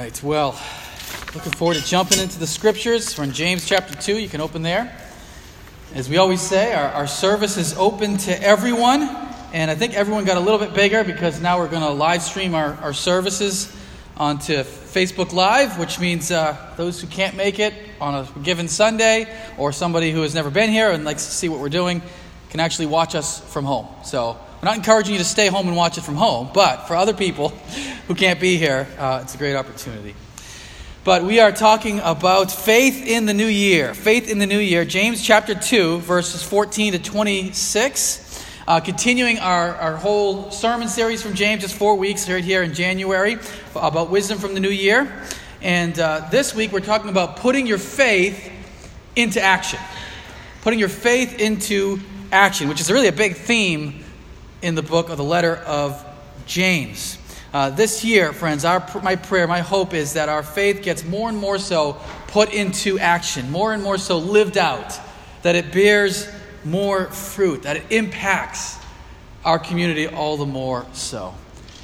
right, well, looking forward to jumping into the scriptures. We're in James chapter 2. You can open there. As we always say, our, our service is open to everyone. And I think everyone got a little bit bigger because now we're going to live stream our, our services onto Facebook Live, which means uh, those who can't make it on a given Sunday or somebody who has never been here and likes to see what we're doing can actually watch us from home. So we're not encouraging you to stay home and watch it from home, but for other people who can't be here, uh, it's a great opportunity. But we are talking about faith in the new year. Faith in the new year. James chapter 2, verses 14 to 26. Uh, continuing our, our whole sermon series from James, just four weeks right here in January, about wisdom from the new year. And uh, this week we're talking about putting your faith into action. Putting your faith into action, which is really a big theme in the book of the letter of James. Uh, this year, friends, our, my prayer, my hope is that our faith gets more and more so put into action, more and more so lived out, that it bears more fruit, that it impacts our community all the more so.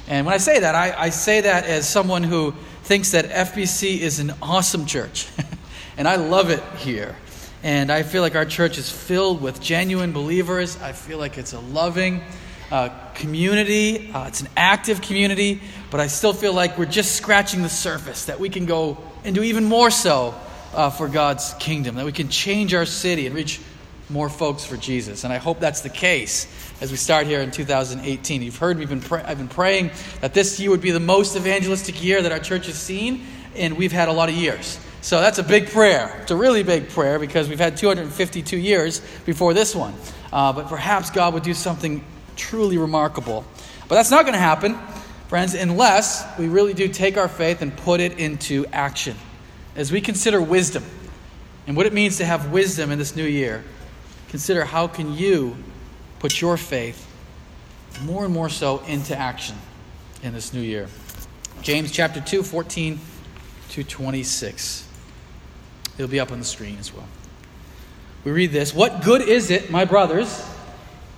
And when I say that, I, I say that as someone who thinks that FBC is an awesome church. and I love it here. And I feel like our church is filled with genuine believers. I feel like it's a loving, uh, community. Uh, it's an active community, but I still feel like we're just scratching the surface, that we can go and do even more so uh, for God's kingdom, that we can change our city and reach more folks for Jesus. And I hope that's the case as we start here in 2018. You've heard we've been pray- I've been praying that this year would be the most evangelistic year that our church has seen, and we've had a lot of years. So that's a big prayer. It's a really big prayer because we've had 252 years before this one. Uh, but perhaps God would do something truly remarkable. But that's not going to happen, friends, unless we really do take our faith and put it into action. As we consider wisdom and what it means to have wisdom in this new year, consider how can you put your faith more and more so into action in this new year. James chapter 2, 14 to 26. It'll be up on the screen as well. We read this What good is it, my brothers?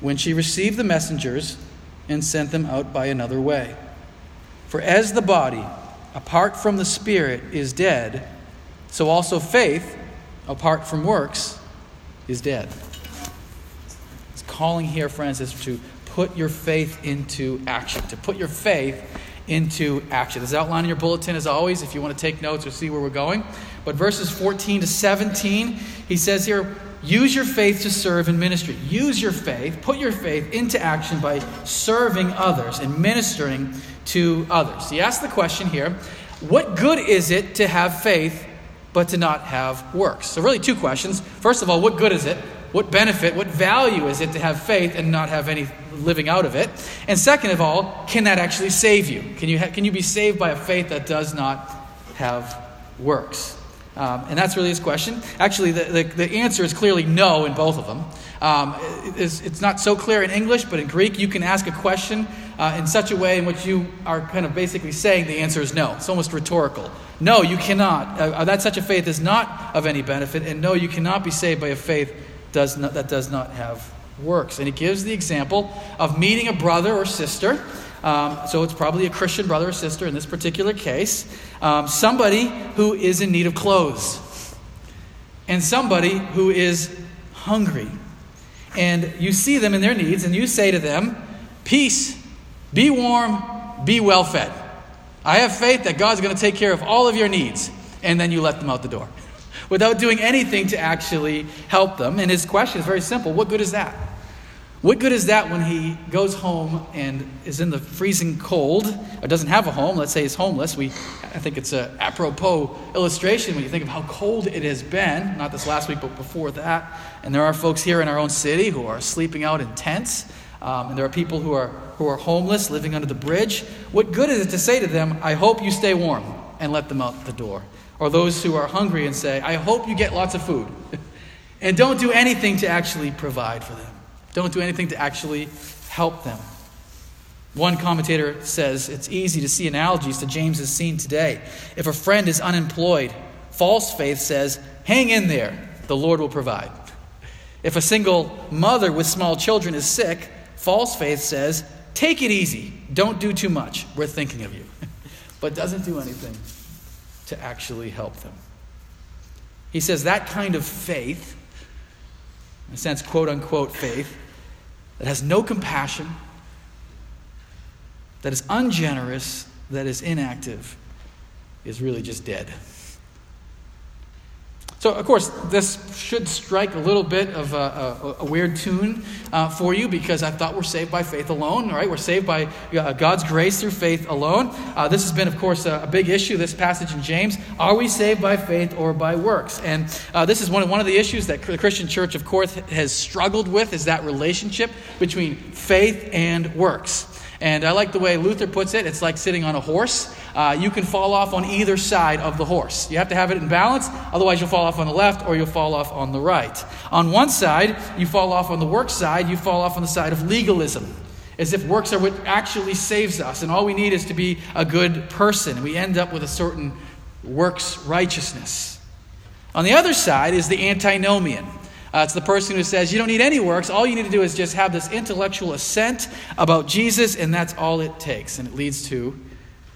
when she received the messengers and sent them out by another way. For as the body, apart from the Spirit, is dead, so also faith, apart from works, is dead. It's calling here, friends, is to put your faith into action, to put your faith into action. This is outlined in your bulletin as always if you want to take notes or see where we're going. But verses 14 to 17, he says here, Use your faith to serve in ministry. Use your faith, put your faith into action by serving others and ministering to others. He asks the question here what good is it to have faith but to not have works? So, really, two questions. First of all, what good is it? What benefit, what value is it to have faith and not have any living out of it? And second of all, can that actually save you? Can you, ha- can you be saved by a faith that does not have works? Um, and that's really his question. Actually, the, the, the, answer is clearly no in both of them. Um, it, it's, it's, not so clear in English, but in Greek, you can ask a question uh, in such a way in which you are kind of basically saying the answer is no. It's almost rhetorical. No, you cannot. Uh, uh that such a faith is not of any benefit, and no, you cannot be saved by a faith does not, that does not have works. And he gives the example of meeting a brother or sister. Um, so it's probably a Christian brother or sister in this particular case. Um, somebody who is in need of clothes, and somebody who is hungry. And you see them in their needs, and you say to them, Peace, be warm, be well fed. I have faith that God's going to take care of all of your needs. And then you let them out the door without doing anything to actually help them. And his question is very simple What good is that? What good is that when he goes home and is in the freezing cold, or doesn't have a home? Let's say he's homeless. We, I think it's a apropos illustration when you think of how cold it has been, not this last week, but before that. And there are folks here in our own city who are sleeping out in tents. Um, and there are people who are, who are homeless, living under the bridge. What good is it to say to them, I hope you stay warm, and let them out the door? Or those who are hungry and say, I hope you get lots of food, and don't do anything to actually provide for them. Don't do anything to actually help them. One commentator says it's easy to see analogies to James's scene today. If a friend is unemployed, false faith says, hang in there, the Lord will provide. If a single mother with small children is sick, false faith says, take it easy, don't do too much, we're thinking of you. but doesn't do anything to actually help them. He says that kind of faith in a sense, quote unquote, faith that has no compassion, that is ungenerous, that is inactive, is really just dead. So, of course, this should strike a little bit of a, a, a weird tune uh, for you because I thought we're saved by faith alone, right? We're saved by uh, God's grace through faith alone. Uh, this has been, of course, a, a, big issue, this passage in James. Are we saved by faith or by works? And uh, this is one of, one of the issues that the Christian church, of course, has struggled with is that relationship between faith and works. And I like the way Luther puts it it's like sitting on a horse. Uh, you can fall off on either side of the horse. You have to have it in balance, otherwise, you'll fall off on the left or you'll fall off on the right. On one side, you fall off on the work side, you fall off on the side of legalism. As if works are what actually saves us, and all we need is to be a good person. We end up with a certain works righteousness. On the other side is the antinomian. Uh, it's the person who says, You don't need any works. All you need to do is just have this intellectual assent about Jesus, and that's all it takes. And it leads to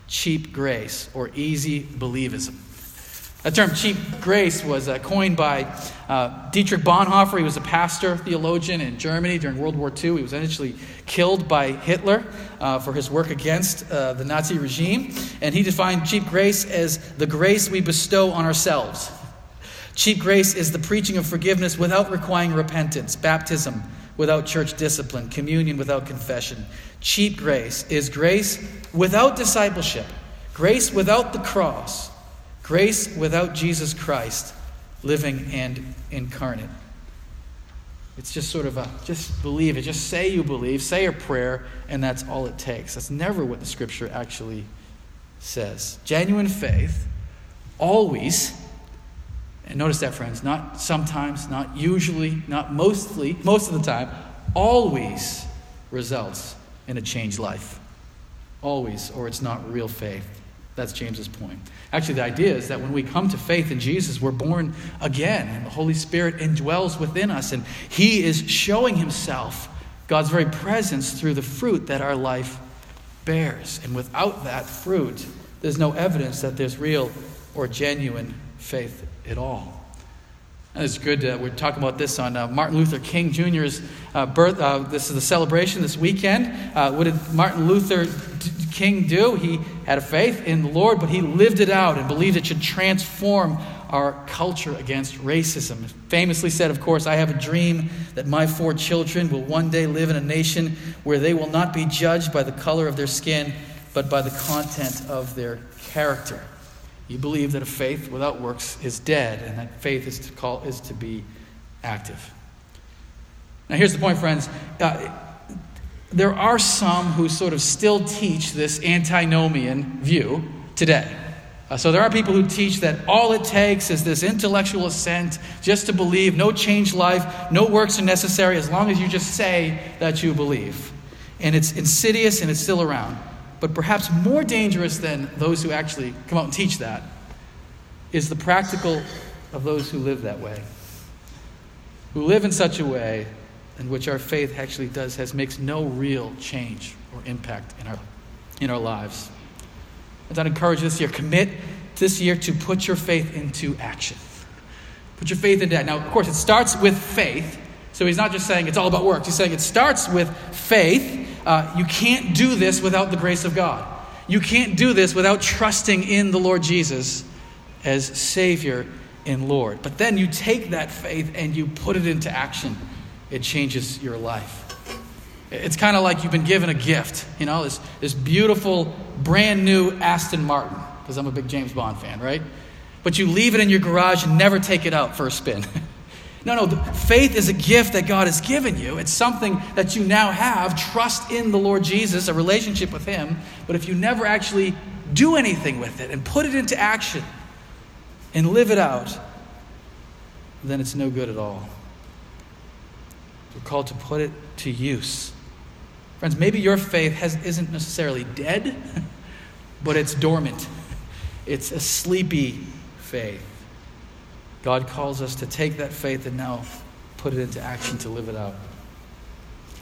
cheap grace or easy believism. The term cheap grace was uh, coined by uh, Dietrich Bonhoeffer. He was a pastor, theologian in Germany during World War II. He was eventually killed by Hitler uh, for his work against uh, the Nazi regime. And he defined cheap grace as the grace we bestow on ourselves. Cheap grace is the preaching of forgiveness without requiring repentance, baptism without church discipline, communion without confession. Cheap grace is grace without discipleship, grace without the cross, grace without Jesus Christ living and incarnate. It's just sort of a just believe it, just say you believe, say a prayer, and that's all it takes. That's never what the scripture actually says. Genuine faith always and notice that, friends, not sometimes, not usually, not mostly, most of the time, always results in a changed life. Always, or it's not real faith. That's James's point. Actually, the idea is that when we come to faith in Jesus, we're born again, and the Holy Spirit indwells within us, and He is showing Himself, God's very presence, through the fruit that our life bears. And without that fruit, there's no evidence that there's real or genuine faith at all. And it's good. We're talking about this on uh, Martin Luther King Jr.'s uh, birth. Uh, this is the celebration this weekend. Uh, what did Martin Luther King do? He had a faith in the Lord, but he lived it out and believed it should transform our culture against racism. Famously said, of course, I have a dream that my four children will one day live in a nation where they will not be judged by the color of their skin, but by the content of their character. You believe that a faith without works is dead, and that faith is to, call, is to be active. Now, here's the point, friends. Uh, there are some who sort of still teach this antinomian view today. Uh, so there are people who teach that all it takes is this intellectual assent just to believe, no change life, no works are necessary as long as you just say that you believe. and it's insidious and it's still around. But perhaps more dangerous than those who actually come out and teach that is the practical of those who live that way, who live in such a way in which our faith actually does has makes no real change or impact in our in our lives. And I'd encourage this year, commit this year to put your faith into action. Put your faith into that. Now, of course, it starts with faith. So he's not just saying it's all about works. He's saying it starts with faith. Uh, you can't do this without the grace of God. You can't do this without trusting in the Lord Jesus as Savior and Lord. But then you take that faith and you put it into action. It changes your life. It's kind of like you've been given a gift, you know, this, this beautiful, brand new Aston Martin, because I'm a big James Bond fan, right? But you leave it in your garage and never take it out for a spin. no, no, faith is a gift that God has given you. It's something that you now have. Trust in the Lord Jesus, a relationship with Him. But if you never actually do anything with it and put it into action and live it out, then it's no good at all. We're called to put it to use. Friends, maybe your faith has, isn't necessarily dead, but it's dormant. It's a sleepy faith. God calls us to take that faith and now put it into action to live it out.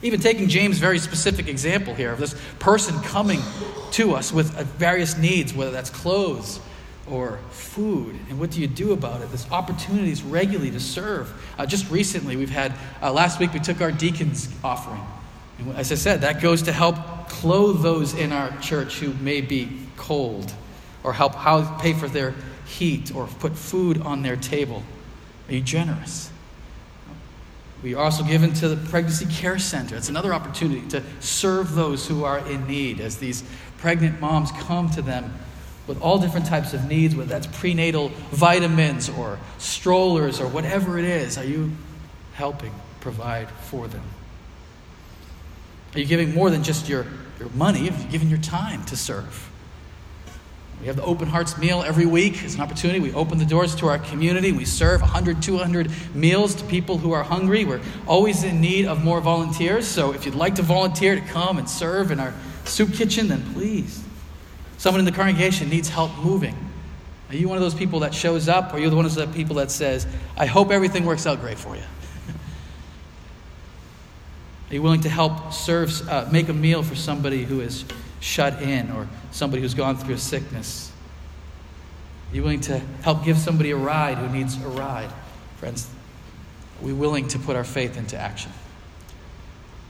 Even taking James' very specific example here of this person coming to us with various needs, whether that's clothes or food. And what do you do about it? There's opportunities regularly to serve. Uh, just recently, we've had, uh, last week, we took our deacons' offering. And as I said, that goes to help clothe those in our church who may be cold, or help how, pay for their heat, or put food on their table. Are you generous? We are also given to the Pregnancy Care Center. It's another opportunity to serve those who are in need as these pregnant moms come to them with all different types of needs, whether that's prenatal vitamins or strollers or whatever it is. Are you helping provide for them? Are you giving more than just your, your money? Are you given your time to serve? We have the Open Hearts meal every week. It's an opportunity. We open the doors to our community. We serve 100, 200 meals to people who are hungry. We're always in need of more volunteers. So if you'd like to volunteer to come and serve in our soup kitchen, then please. Someone in the congregation needs help moving. Are you one of those people that shows up, or are you the one of those people that says, I hope everything works out great for you? Are you willing to help serve, uh, make a meal for somebody who is shut in or somebody who's gone through a sickness? Are you willing to help give somebody a ride who needs a ride? Friends, are we willing to put our faith into action?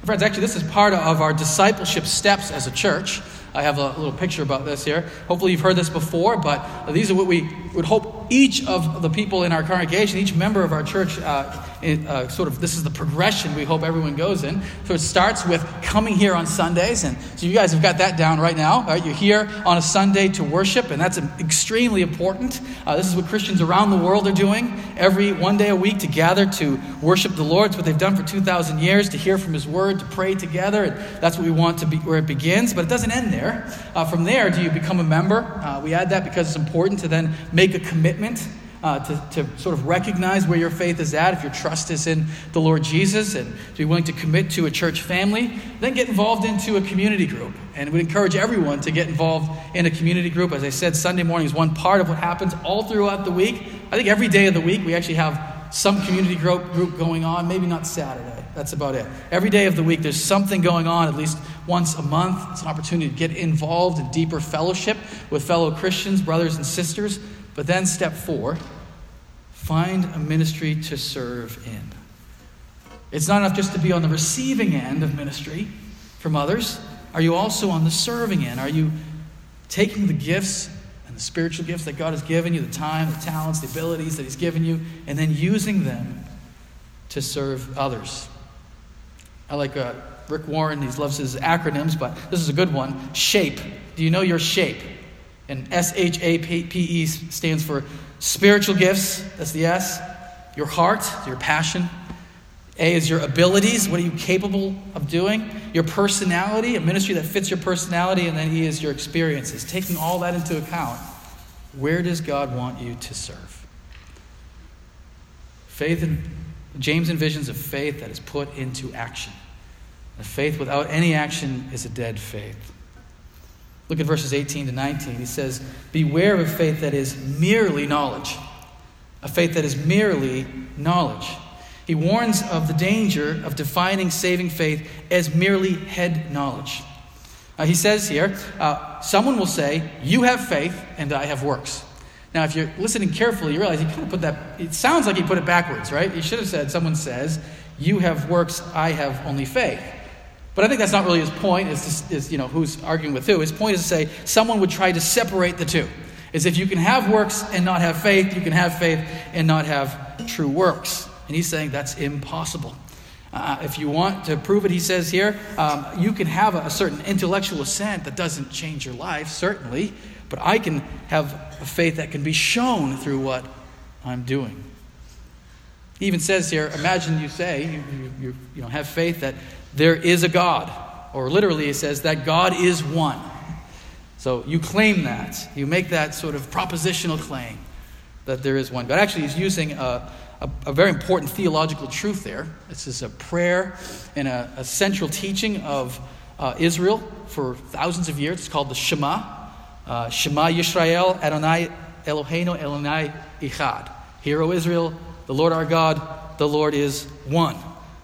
Friends, actually, this is part of our discipleship steps as a church. I have a little picture about this here. Hopefully, you've heard this before, but these are what we would hope each of the people in our congregation, each member of our church, uh, uh, sort of this is the progression we hope everyone goes in. So it starts with coming here on Sundays, and so you guys have got that down right now. Right? You're here on a Sunday to worship, and that's extremely important. Uh, this is what Christians around the world are doing every one day a week to gather to worship the Lord. It's what they've done for 2,000 years to hear from His Word, to pray together, and that's what we want to be where it begins. But it doesn't end there. Uh, from there, do you become a member? Uh, we add that because it's important to then make a commitment uh, to, to sort of recognize where your faith is at, if your trust is in the Lord Jesus, and to be willing to commit to a church family, then get involved into a community group. And we encourage everyone to get involved in a community group. As I said, Sunday morning is one part of what happens all throughout the week. I think every day of the week we actually have some community group, group going on, maybe not Saturday. That's about it. Every day of the week, there's something going on at least once a month. It's an opportunity to get involved in deeper fellowship with fellow Christians, brothers and sisters. But then, step four find a ministry to serve in. It's not enough just to be on the receiving end of ministry from others. Are you also on the serving end? Are you taking the gifts and the spiritual gifts that God has given you, the time, the talents, the abilities that He's given you, and then using them to serve others? I like uh, Rick Warren, he loves his acronyms, but this is a good one. SHAPE. Do you know your shape? And S H A P E stands for spiritual gifts, that's the S. Your heart, your passion. A is your abilities, what are you capable of doing? Your personality, a ministry that fits your personality, and then E is your experiences. Taking all that into account, where does God want you to serve? Faith and James envisions a faith that is put into action. A faith without any action is a dead faith. Look at verses 18 to 19. He says, Beware of faith that is merely knowledge. A faith that is merely knowledge. He warns of the danger of defining saving faith as merely head knowledge. Uh, he says here, uh, someone will say, You have faith, and I have works. Now, if you're listening carefully, you realize he kind of put that, it sounds like he put it backwards, right? He should have said, Someone says, You have works, I have only faith. But I think that's not really his point, is, is you know, who's arguing with who. His point is to say someone would try to separate the two. Is if you can have works and not have faith, you can have faith and not have true works. And he's saying that's impossible. Uh, if you want to prove it, he says here, um, you can have a, a, certain intellectual assent that doesn't change your life, certainly, but I can have a faith that can be shown through what I'm doing. He even says here, imagine you say, you, you, you, you know, have faith that there is a God. Or literally, it says that God is one. So you claim that. You make that sort of propositional claim that there is one God. Actually, he's using a, a, a very important theological truth there. This is a prayer and a, a central teaching of uh, Israel for thousands of years. It's called the Shema. Uh, Shema Yisrael Adonai Eloheinu Adonai Echad. Hear, O Israel, the Lord our God, the Lord is one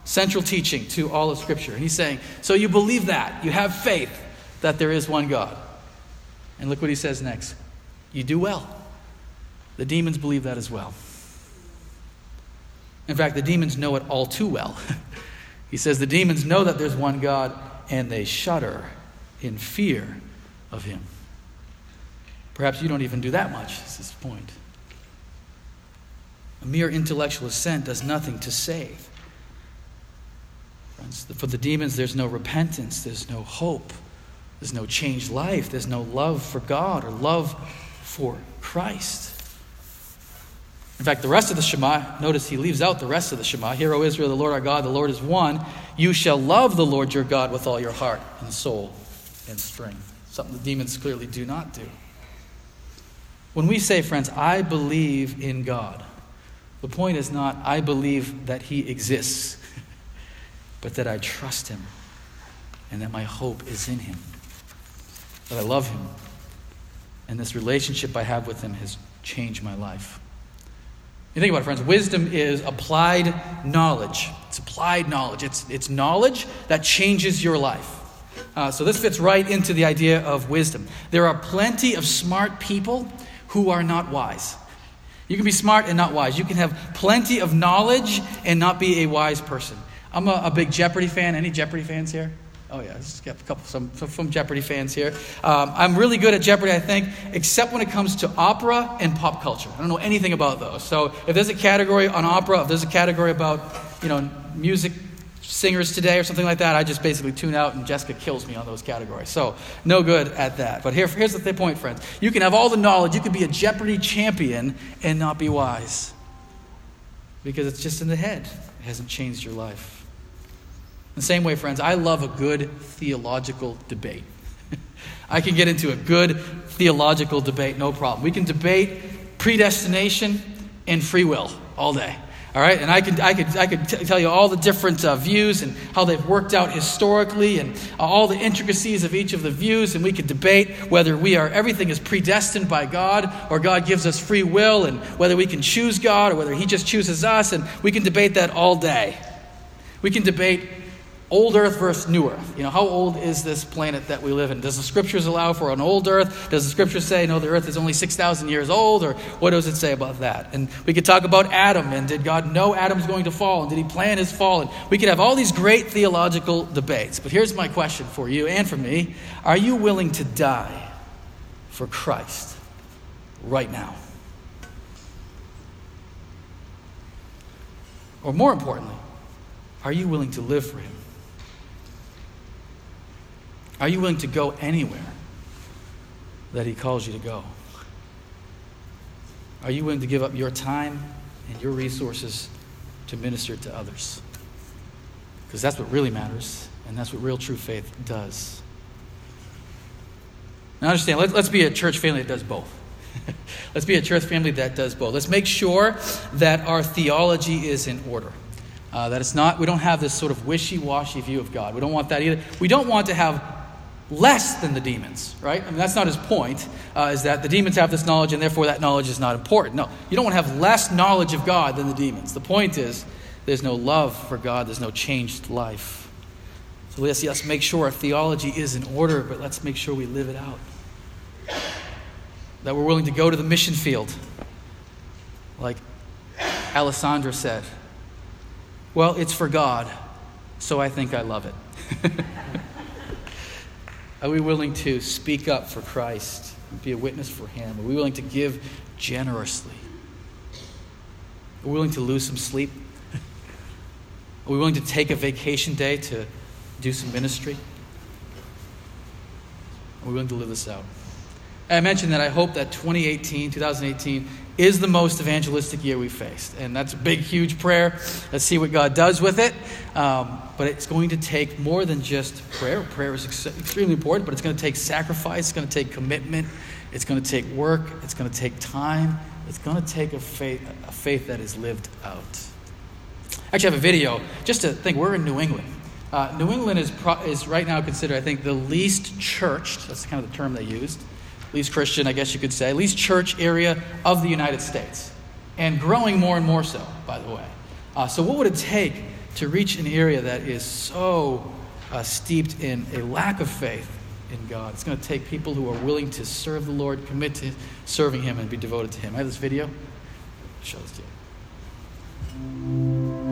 central teaching to all of Scripture. He's saying, So you believe that. You have faith that there is one God. And look what he says next. You do well. The demons believe that as well. In fact, the demons know it all too well. he says the demons know that there's one God and they shudder in fear of him. Perhaps you don't even do that much, is his point. A mere intellectual assent does nothing to save. Friends, for the demons, there's no repentance, there's no hope, there's no changed life, there's no love for God or love for Christ. In fact, the rest of the Shema, notice he leaves out the rest of the Shema. Hear, O Israel, the Lord our God, the Lord is one. You shall love the Lord your God with all your heart and soul and strength. Something the demons clearly do not do. When we say, friends, I believe in God, the point is not, I believe that he exists but that I trust Him and that my hope is in Him, that I love Him. And this relationship I have with Him has changed my life. You think about it, friends. Wisdom is applied knowledge. It's applied knowledge. It's, it's knowledge that changes your life. Uh, so this fits right into the idea of wisdom. There are plenty of smart people who are not wise. You can be smart and not wise. You can have plenty of knowledge and not be a wise person. I'm a, a, big Jeopardy fan. Any Jeopardy fans here? Oh yeah, just got a couple some from Jeopardy fans here. Um, I'm really good at Jeopardy, I think, except when it comes to opera and pop culture. I don't know anything about those. So if there's a category on opera, if there's a category about you know music singers today or something like that, I just basically tune out and Jessica kills me on those categories. So no good at that. But here, here's the point, friends. You can have all the knowledge, you can be a Jeopardy champion and not be wise because it's just in the head. It hasn't changed your life the same way, friends, I love a good theological debate. I can get into a good theological debate, no problem. We can debate predestination and free will all day. All right, and I could, I could, I could t- tell you all the different uh, views and how they've worked out historically and uh, all the intricacies of each of the views, and we could debate whether we are everything is predestined by God or God gives us free will, and whether we can choose God or whether He just chooses us, and we can debate that all day. We can debate Old Earth versus New Earth. You know, how old is this planet that we live in? Does the scriptures allow for an old Earth? Does the scripture say, no, the Earth is only 6,000 years old? Or what does it say about that? And we could talk about Adam, and did God know Adam's going to fall? And did he plan his fall? And we could have all these great theological debates. But here's my question for you and for me Are you willing to die for Christ right now? Or more importantly, are you willing to live for him? Are you willing to go anywhere that He calls you to go? Are you willing to give up your time and your resources to minister to others? Because that's what really matters, and that's what real true faith does. Now, understand, let, us be a church family that does both. let's be a church family that does both. Let's make sure that our theology is in order. Uh, that it's not, we don't have this sort of wishy washy view of God. We don't want that either. We don't want to have less than the demons, right? I mean, that's not his point, uh, is that the demons have this knowledge and therefore that knowledge is not important. No, you don't want to have less knowledge of God than the demons. The point is, there's no love for God, there's no changed life. So let's, let's make sure our theology is in order, but let's make sure we live it out. That we're willing to go to the mission field, like Alessandra said. Well, it's for God, so I think I love it. Are we willing to speak up for Christ, be a witness for Him? Are we willing to give generously? Are we willing to lose some sleep? Are we willing to take a vacation day to do some ministry? Are we willing to live this out? I mentioned that I hope that 2018, 2018, is the most evangelistic year we've faced. And that's a big, huge prayer. Let's see what God does with it. Um, but it's going to take more than just prayer. Prayer is ex- extremely important, but it's going to take sacrifice, it's going to take commitment, it's going to take work, it's going to take time, it's going to take a faith, a faith that is lived out. I actually have a video just to think we're in New England. Uh, New England is, pro- is right now considered, I think, the least churched, that's kind of the term they used, least Christian, I guess you could say, least church area of the United States. And growing more and more so, by the way. Uh, so, what would it take to reach an area that is so uh, steeped in a lack of faith in God? It's going to take people who are willing to serve the Lord, commit to serving Him, and be devoted to Him. I have this video. I'll show this to you.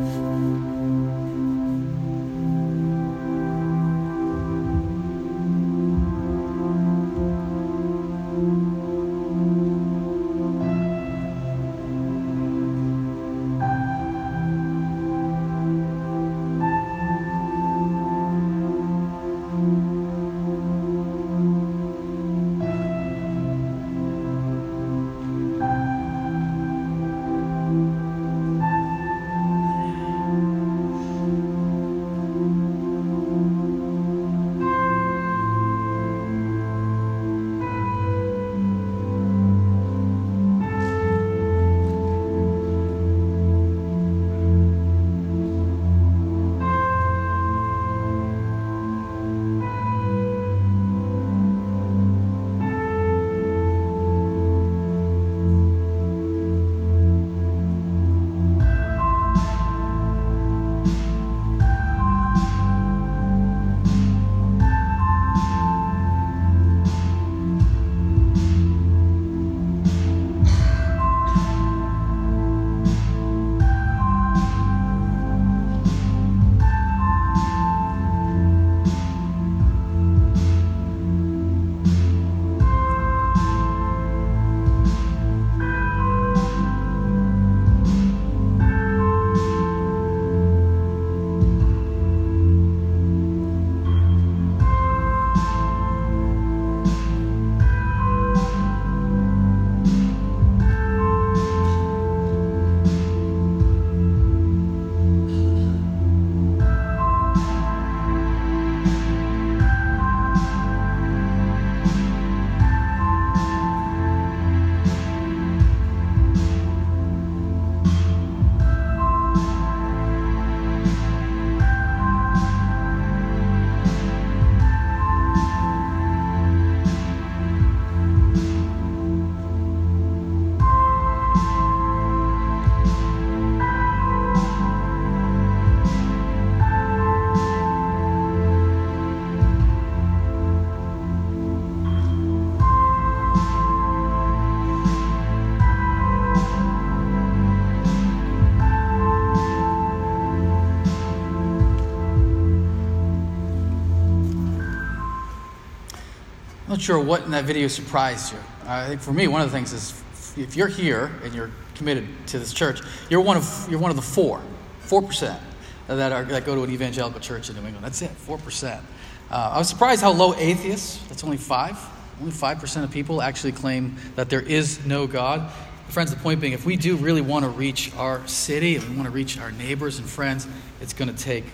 Not sure what in that video surprised you. I think for me, one of the things is if you're here and you're committed to this church, you're one of you're one of the four, four percent that are that go to an evangelical church in New England. That's it, four percent. Uh, I was surprised how low atheists. That's only five. Only five percent of people actually claim that there is no God. Friends, the point being, if we do really want to reach our city, if we want to reach our neighbors and friends, it's going to take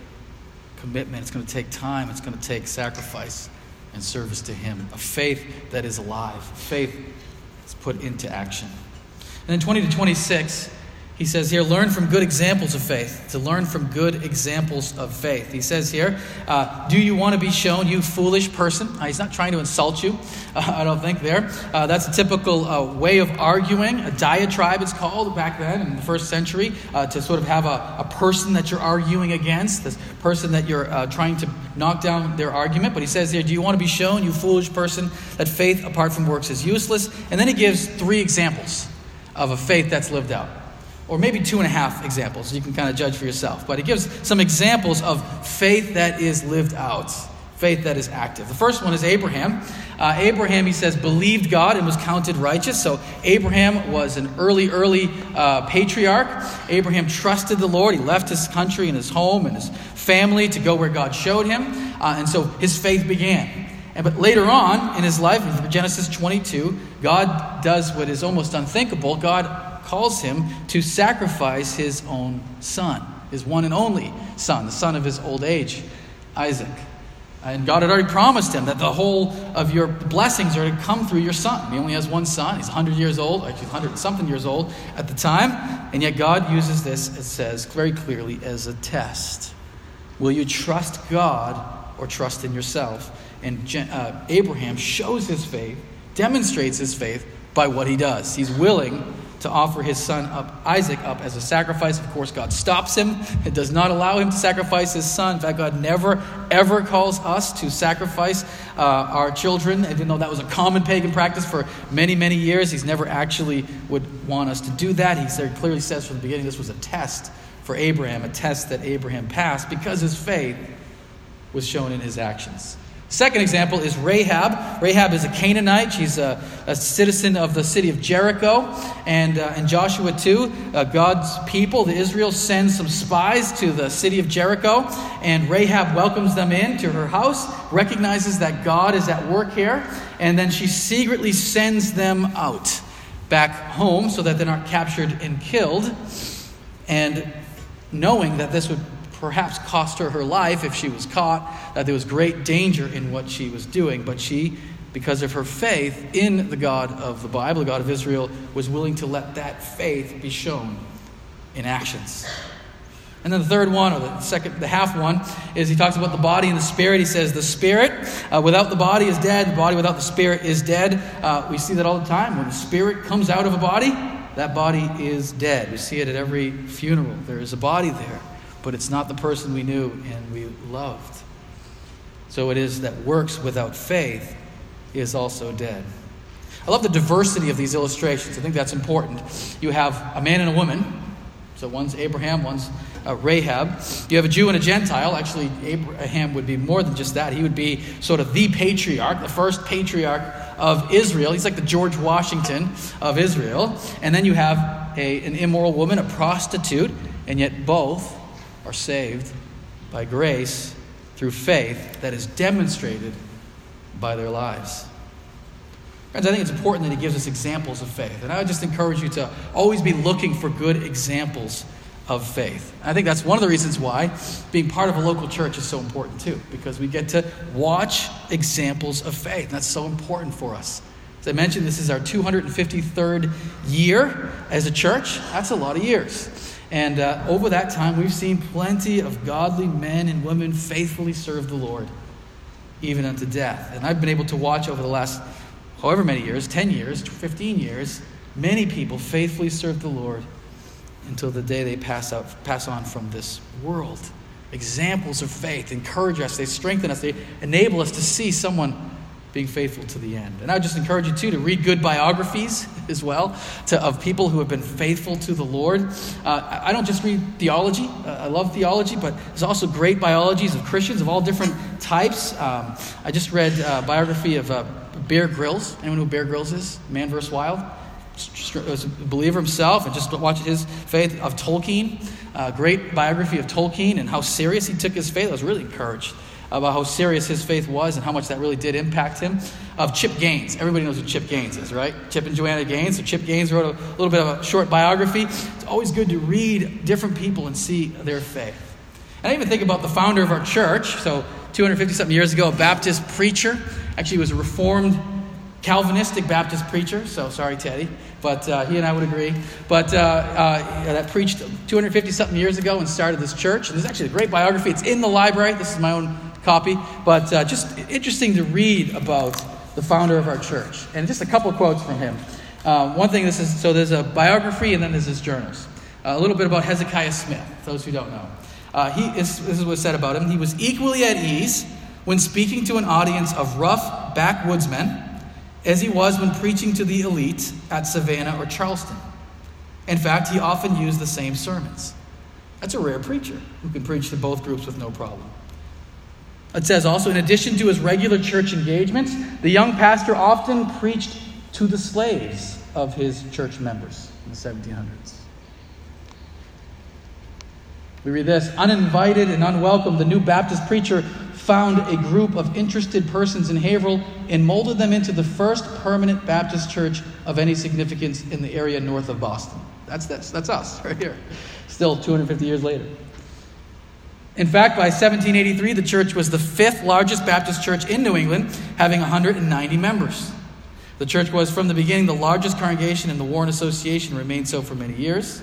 commitment. It's going to take time. It's going to take sacrifice and service to Him. A faith that is alive, faith that's put into action. And then 20 to 26 He says here, learn from good examples of faith. To learn from good examples of faith. He says here, uh, do you want to be shown, you foolish person? Uh, he's not trying to insult you, uh, I don't think, there. Uh, that's a typical uh, way of arguing. A diatribe, it's called back then in the first century, uh, to sort of have a, a person that you're arguing against, this person that you're trying to knock down their argument. But he says here, do you want to be shown, you foolish person, that faith apart from works is useless? And then he gives three examples of a faith that's lived out or maybe two and a half examples. You can kind of judge for yourself. But it gives some examples of faith that is lived out, faith that is active. The first one is Abraham. Uh, Abraham, he says, believed God and was counted righteous. So Abraham was an early, early uh, patriarch. Abraham trusted the Lord. He left his country and his home and his family to go where God showed him. Uh, and so his faith began. And, but later on in his life, in Genesis 22, God does what is almost unthinkable. God calls him to sacrifice his own son, his one and only son, the son of his old age, Isaac. And God had already promised him that the whole of your blessings are to come through your son. He only has one son. He's 100 years old, actually 100 something years old at the time. And yet God uses this, it says very clearly, as a test. Will you trust God or trust in yourself? And uh, Abraham shows his faith, demonstrates his faith by what he does. He's willing to offer his son up, Isaac up as a sacrifice. Of course, God stops him. It does not allow him to sacrifice his son. In fact, God never, ever calls us to sacrifice uh, our children, even though that was a common pagan practice for many, many years. He's never actually would want us to do that. He clearly says from the beginning this was a test for Abraham, a test that Abraham passed because his faith was shown in his actions. Second example is Rahab. Rahab is a Canaanite. She's a, a citizen of the city of Jericho. And uh, in Joshua 2, uh, God's people, the Israel, sends some spies to the city of Jericho. And Rahab welcomes them in to her house, recognizes that God is at work here. And then she secretly sends them out back home so that they're not captured and killed. And knowing that this would perhaps cost her her life if she was caught, that there was great danger in what she was doing. But she, because of her faith in the God of the Bible, the God of Israel, was willing to let that faith be shown in actions. And then the third one, or the second, the half one, is he talks about the body and the spirit. He says the spirit uh, without the body is dead. The body without the spirit is dead. Uh, we see that all the time. When the spirit comes out of a body, that body is dead. We see it at every funeral. There is a body there but it's not the person we knew and we loved. So it is that works without faith is also dead. I love the diversity of these illustrations. I think that's important. You have a man and a woman. So one's Abraham, one's uh, Rahab. You have a Jew and a Gentile. Actually, Abraham would be more than just that. He would be sort of the patriarch, the first patriarch of Israel. He's like the George Washington of Israel. And then you have a, an immoral woman, a prostitute, and yet both are saved by grace through faith that is demonstrated by their lives. Friends, I think it's important that he gives us examples of faith. And I would just encourage you to always be looking for good examples of faith. I think that's one of the reasons why being part of a local church is so important too, because we get to watch examples of faith. And that's so important for us. As I mentioned, this is our 253rd year as a church. That's a lot of years. And uh, over that time, we've seen plenty of godly men and women faithfully serve the Lord, even unto death. And I've been able to watch over the last however many years 10 years, 15 years many people faithfully serve the Lord until the day they pass, out, pass on from this world. Examples of faith encourage us, they strengthen us, they enable us to see someone being faithful to the end. And I would just encourage you, too, to read good biographies as well to, of people who have been faithful to the Lord. Uh, I don't just read theology, uh, I love theology, but there's also great biologies of Christians of all different types. Um, I just read a biography of uh, Bear Grylls. Anyone who Bear Grylls is? Man vs. Wild. Was a believer himself, and just watch his faith of Tolkien. Uh, great biography of Tolkien and how serious he took his faith. I was really encouraged about how serious his faith was and how much that really did impact him. Of Chip Gaines. Everybody knows who Chip Gaines is, right? Chip and Joanna Gaines. So Chip Gaines wrote a little bit of a short biography. It's always good to read different people and see their faith. And I even think about the founder of our church. So 250 something years ago, a Baptist preacher. Actually, he was a Reformed Calvinistic Baptist preacher. So sorry, Teddy. but uh, he and I would agree. But uh, uh, that preached 250 something years ago and started this church. And there's actually a great biography. It's in the library. This is my own copy, but uh, just interesting to read about the founder of our church. And just a couple quotes from him. Um, one thing, this is so there's a biography and then there's his journals. Uh, a little bit about Hezekiah Smith, those who don't know. Uh, he is, this is what's said about him. He was equally at ease when speaking to an audience of rough backwoodsmen as he was when preaching to the elite at Savannah or Charleston. In fact, he often used the same sermons. That's a rare preacher who can preach to both groups with no problem. It says also, in addition to his regular church engagements, the young pastor often preached to the slaves of his church members in the 1700s. We read this Uninvited and unwelcome, the new Baptist preacher found a group of interested persons in Haverhill and molded them into the first permanent Baptist church of any significance in the area north of Boston. That's, that's, that's us right here, still 250 years later. In fact, by 1783, the church was the fifth largest Baptist church in New England, having 190 members. The church was, from the beginning, the largest congregation in the Warren Association, remained so for many years.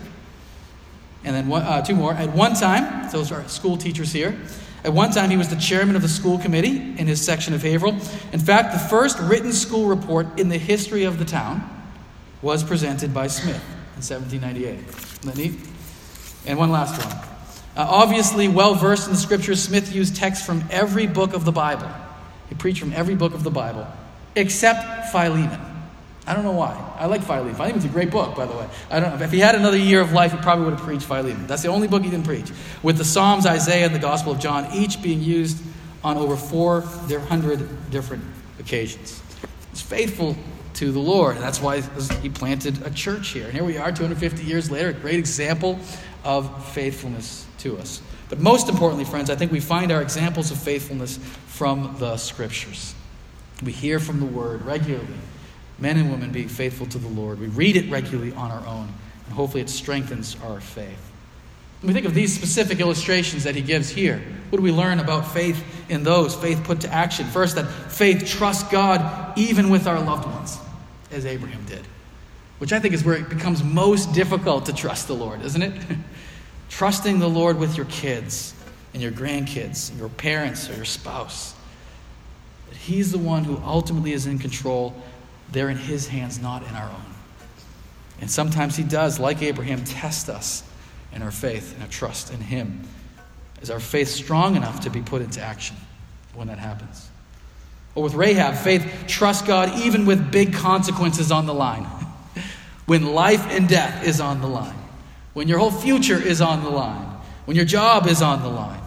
And then one, uh, two more. At one time, those are school teachers here, at one time, he was the chairman of the school committee in his section of Haverhill. In fact, the first written school report in the history of the town was presented by Smith in 1798. Isn't that neat? And one last one. Uh, obviously, well versed in the scriptures, Smith used texts from every book of the Bible. He preached from every book of the Bible, except Philemon. I don't know why. I like Philemon. Philemon's a great book, by the way. I don't, if he had another year of life, he probably would have preached Philemon. That's the only book he didn't preach. With the Psalms, Isaiah, and the Gospel of John, each being used on over 400 different occasions. He's faithful to the Lord. And that's why he planted a church here. And here we are, 250 years later, a great example of faithfulness to us. But most importantly, friends, I think we find our examples of faithfulness from the Scriptures. We hear from the Word regularly men and women being faithful to the Lord. We read it regularly on our own, and hopefully it strengthens our faith. When we think of these specific illustrations that he gives here, what do we learn about faith in those? Faith put to action. First, that faith trusts God even with our loved ones, as Abraham did, which I think is where it becomes most difficult to trust the Lord, isn't it? Trusting the Lord with your kids and your grandkids, and your parents or your spouse. That He's the one who ultimately is in control they're in His hands, not in our own. And sometimes He does, like Abraham, test us in our faith and our trust in Him. Is our faith strong enough to be put into action when that happens? Or with Rahab, faith trusts God even with big consequences on the line. when life and death is on the line. When your whole future is on the line. When your job is on the line.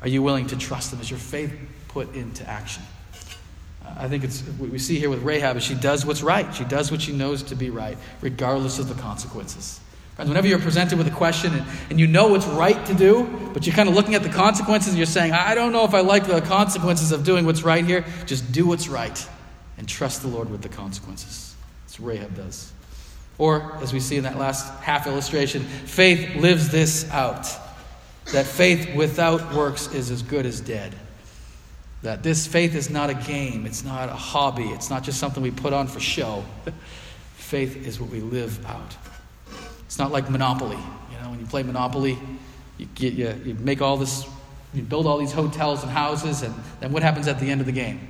Are you willing to trust them? Is your faith put into action? I think it's what we see here with Rahab is she does what's right. She does what she knows to be right, regardless of the consequences. Friends, whenever you're presented with a question and, and you know what's right to do, but you're kind of looking at the consequences and you're saying, I don't know if I like the consequences of doing what's right here, just do what's right and trust the Lord with the consequences. That's what Rahab does. Or, as we see in that last half illustration, faith lives this out that faith without works is as good as dead. That this faith is not a game, it's not a hobby, it's not just something we put on for show. faith is what we live out. It's not like Monopoly. You know, when you play Monopoly, you, get, you, you make all this, you build all these hotels and houses, and then what happens at the end of the game?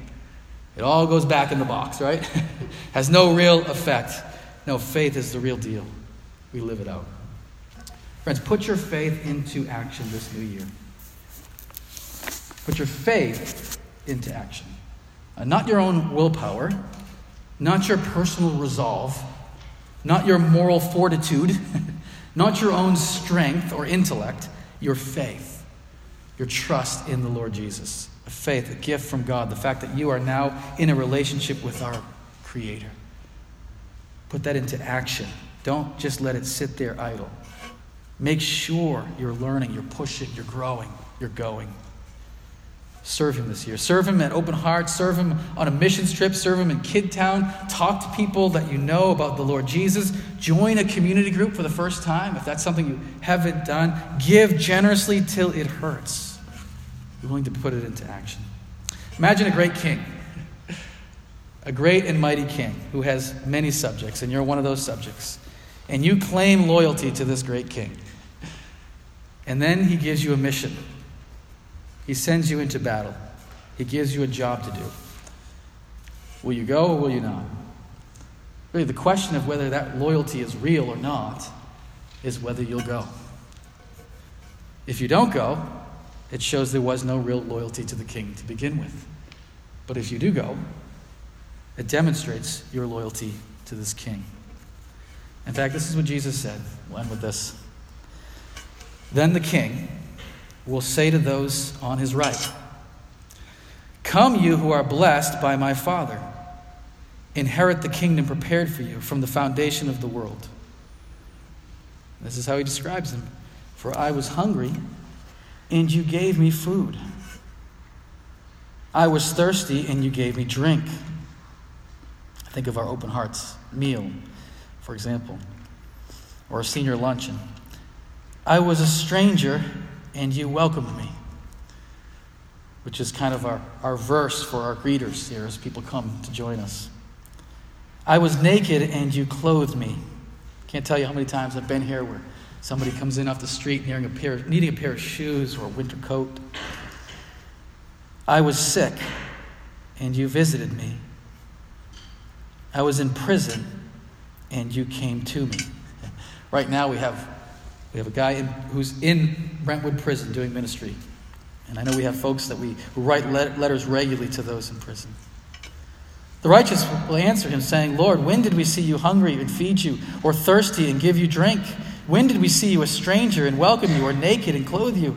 It all goes back in the box, right? Has no real effect. No, faith is the real deal. We live it out. Friends, put your faith into action this new year. Put your faith into action. Uh, not your own willpower, not your personal resolve, not your moral fortitude, not your own strength or intellect, your faith, your trust in the Lord Jesus. A faith, a gift from God, the fact that you are now in a relationship with our Creator. Put that into action. Don't just let it sit there idle. Make sure you're learning, you're pushing, you're growing, you're going. Serve him this year. Serve him at Open Heart. Serve him on a missions trip. Serve him in Kid Town. Talk to people that you know about the Lord Jesus. Join a community group for the first time if that's something you haven't done. Give generously till it hurts. Be willing to put it into action. Imagine a great king. A great and mighty king who has many subjects, and you're one of those subjects. And you claim loyalty to this great king. And then he gives you a mission. He sends you into battle. He gives you a job to do. Will you go or will you not? Really, the question of whether that loyalty is real or not is whether you'll go. If you don't go, it shows there was no real loyalty to the king to begin with. But if you do go, it demonstrates your loyalty to this king. In fact, this is what Jesus said. We'll end with this. Then the king will say to those on his right, Come, you who are blessed by my Father, inherit the kingdom prepared for you from the foundation of the world. This is how he describes him. For I was hungry, and you gave me food. I was thirsty, and you gave me drink. Think of our open hearts meal, for example, or a senior luncheon. I was a stranger, and you welcomed me, which is kind of our, our verse for our greeters here as people come to join us. I was naked, and you clothed me. Can't tell you how many times I've been here where somebody comes in off the street needing a pair, needing a pair of shoes or a winter coat. I was sick, and you visited me. I was in prison, and you came to me. Right now, we have, we have a guy in, who's in Brentwood prison doing ministry. And I know we have folks that we who write letters regularly to those in prison. The righteous will answer him, saying, Lord, when did we see you hungry and feed you, or thirsty and give you drink? When did we see you a stranger and welcome you, or naked and clothe you?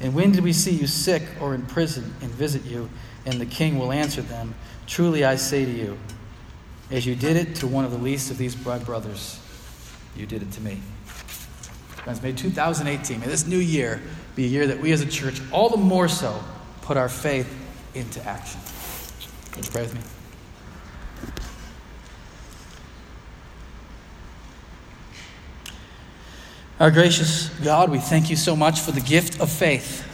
And when did we see you sick or in prison and visit you? And the king will answer them, Truly I say to you, as you did it to one of the least of these brothers, you did it to me. Friends, may 2018, may this new year be a year that we as a church all the more so put our faith into action. Would you pray with me? Our gracious God, we thank you so much for the gift of faith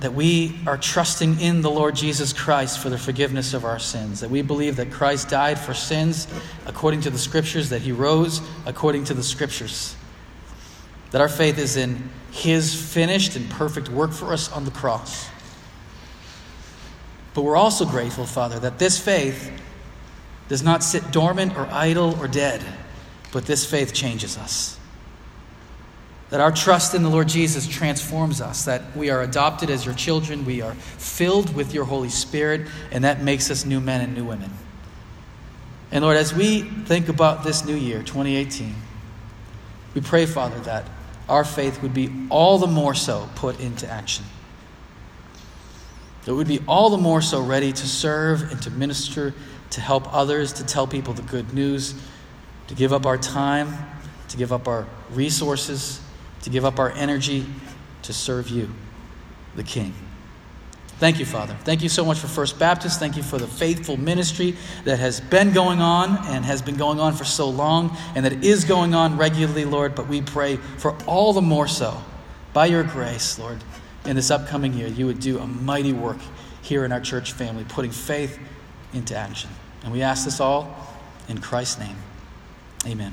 that we are trusting in the Lord Jesus Christ for the forgiveness of our sins, that we believe that Christ died for sins according to the Scriptures, that he rose according to the Scriptures, that our faith is in his finished and perfect work for us on the cross. But we're also grateful, Father, that this faith does not sit dormant or idle or dead, but this faith changes us. That our trust in the Lord Jesus transforms us, that we are adopted as your children, we are filled with your Holy Spirit, and that makes us new men and new women. And Lord, as we think about this new year, 2018, we pray, Father, that our faith would be all the more so put into action. That we would be all the more so ready to serve and to minister, to help others, to tell people the good news, to give up our time, to give up our resources to give up our energy to serve you, the King. Thank you, Father. Thank you so much for First Baptist. Thank you for the faithful ministry that has been going on and has been going on for so long and that is going on regularly, Lord. But we pray for all the more so, by your grace, Lord, in this upcoming year, you would do a mighty work here in our church family, putting faith into action. And we ask this all in Christ's name. Amen.